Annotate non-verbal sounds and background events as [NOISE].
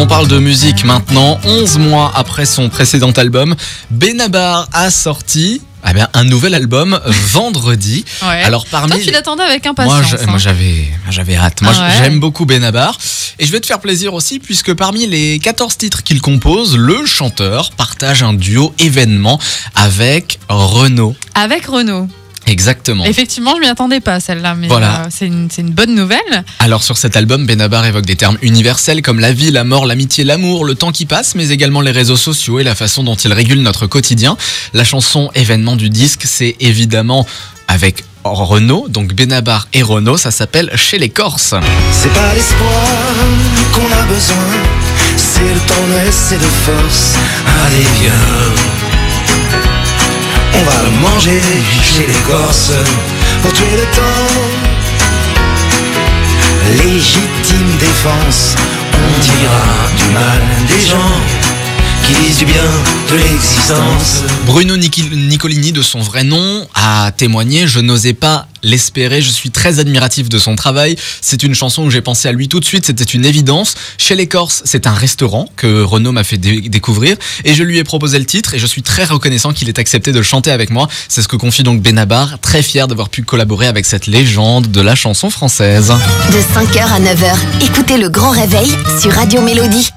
On parle de musique maintenant. 11 mois après son précédent album, Benabar a sorti bien, un nouvel album vendredi. [LAUGHS] Ouais. Alors parmi Toi, tu l'attendais avec moi, impatience. je- hein. moi, j'avais j'avais hâte. Moi Ah ouais. j'aime beaucoup Benabar et je vais te faire plaisir aussi puisque parmi les 14 titres qu'il compose, le chanteur partage un duo événement avec Renaud. Avec Renault. Exactement. Effectivement, je m'y attendais pas celle-là, mais Voilà. euh, c'est une, bonne nouvelle. Alors sur cet album, Benabar évoque des termes universels comme la vie, la mort, l'amitié, l'amour, le temps qui passe, mais également les réseaux sociaux et la façon dont ils régulent notre quotidien. La chanson événement du disque, c'est évidemment avec Renaud, donc Benabar et Renaud, ça s'appelle Chez les Corses. C'est pas l'espoir qu'on a besoin, c'est de tendresse et de force. Allez, viens. Manger chez les Corses pour tuer le temps. Légitime défense, on dira du mal des gens qui disent du bien de l'existence. Bruno Nicolini, de son vrai nom, a témoigné Je n'osais pas l'espérer, je suis très admiratif de son travail. C'est une chanson où j'ai pensé à lui tout de suite, c'était une évidence. Chez les Corses, c'est un restaurant que Renaud m'a fait dé- découvrir et je lui ai proposé le titre et je suis très reconnaissant qu'il ait accepté de le chanter avec moi. C'est ce que confie donc Benabar, très fier d'avoir pu collaborer avec cette légende de la chanson française. De 5h à 9h, écoutez le grand réveil sur Radio Mélodie.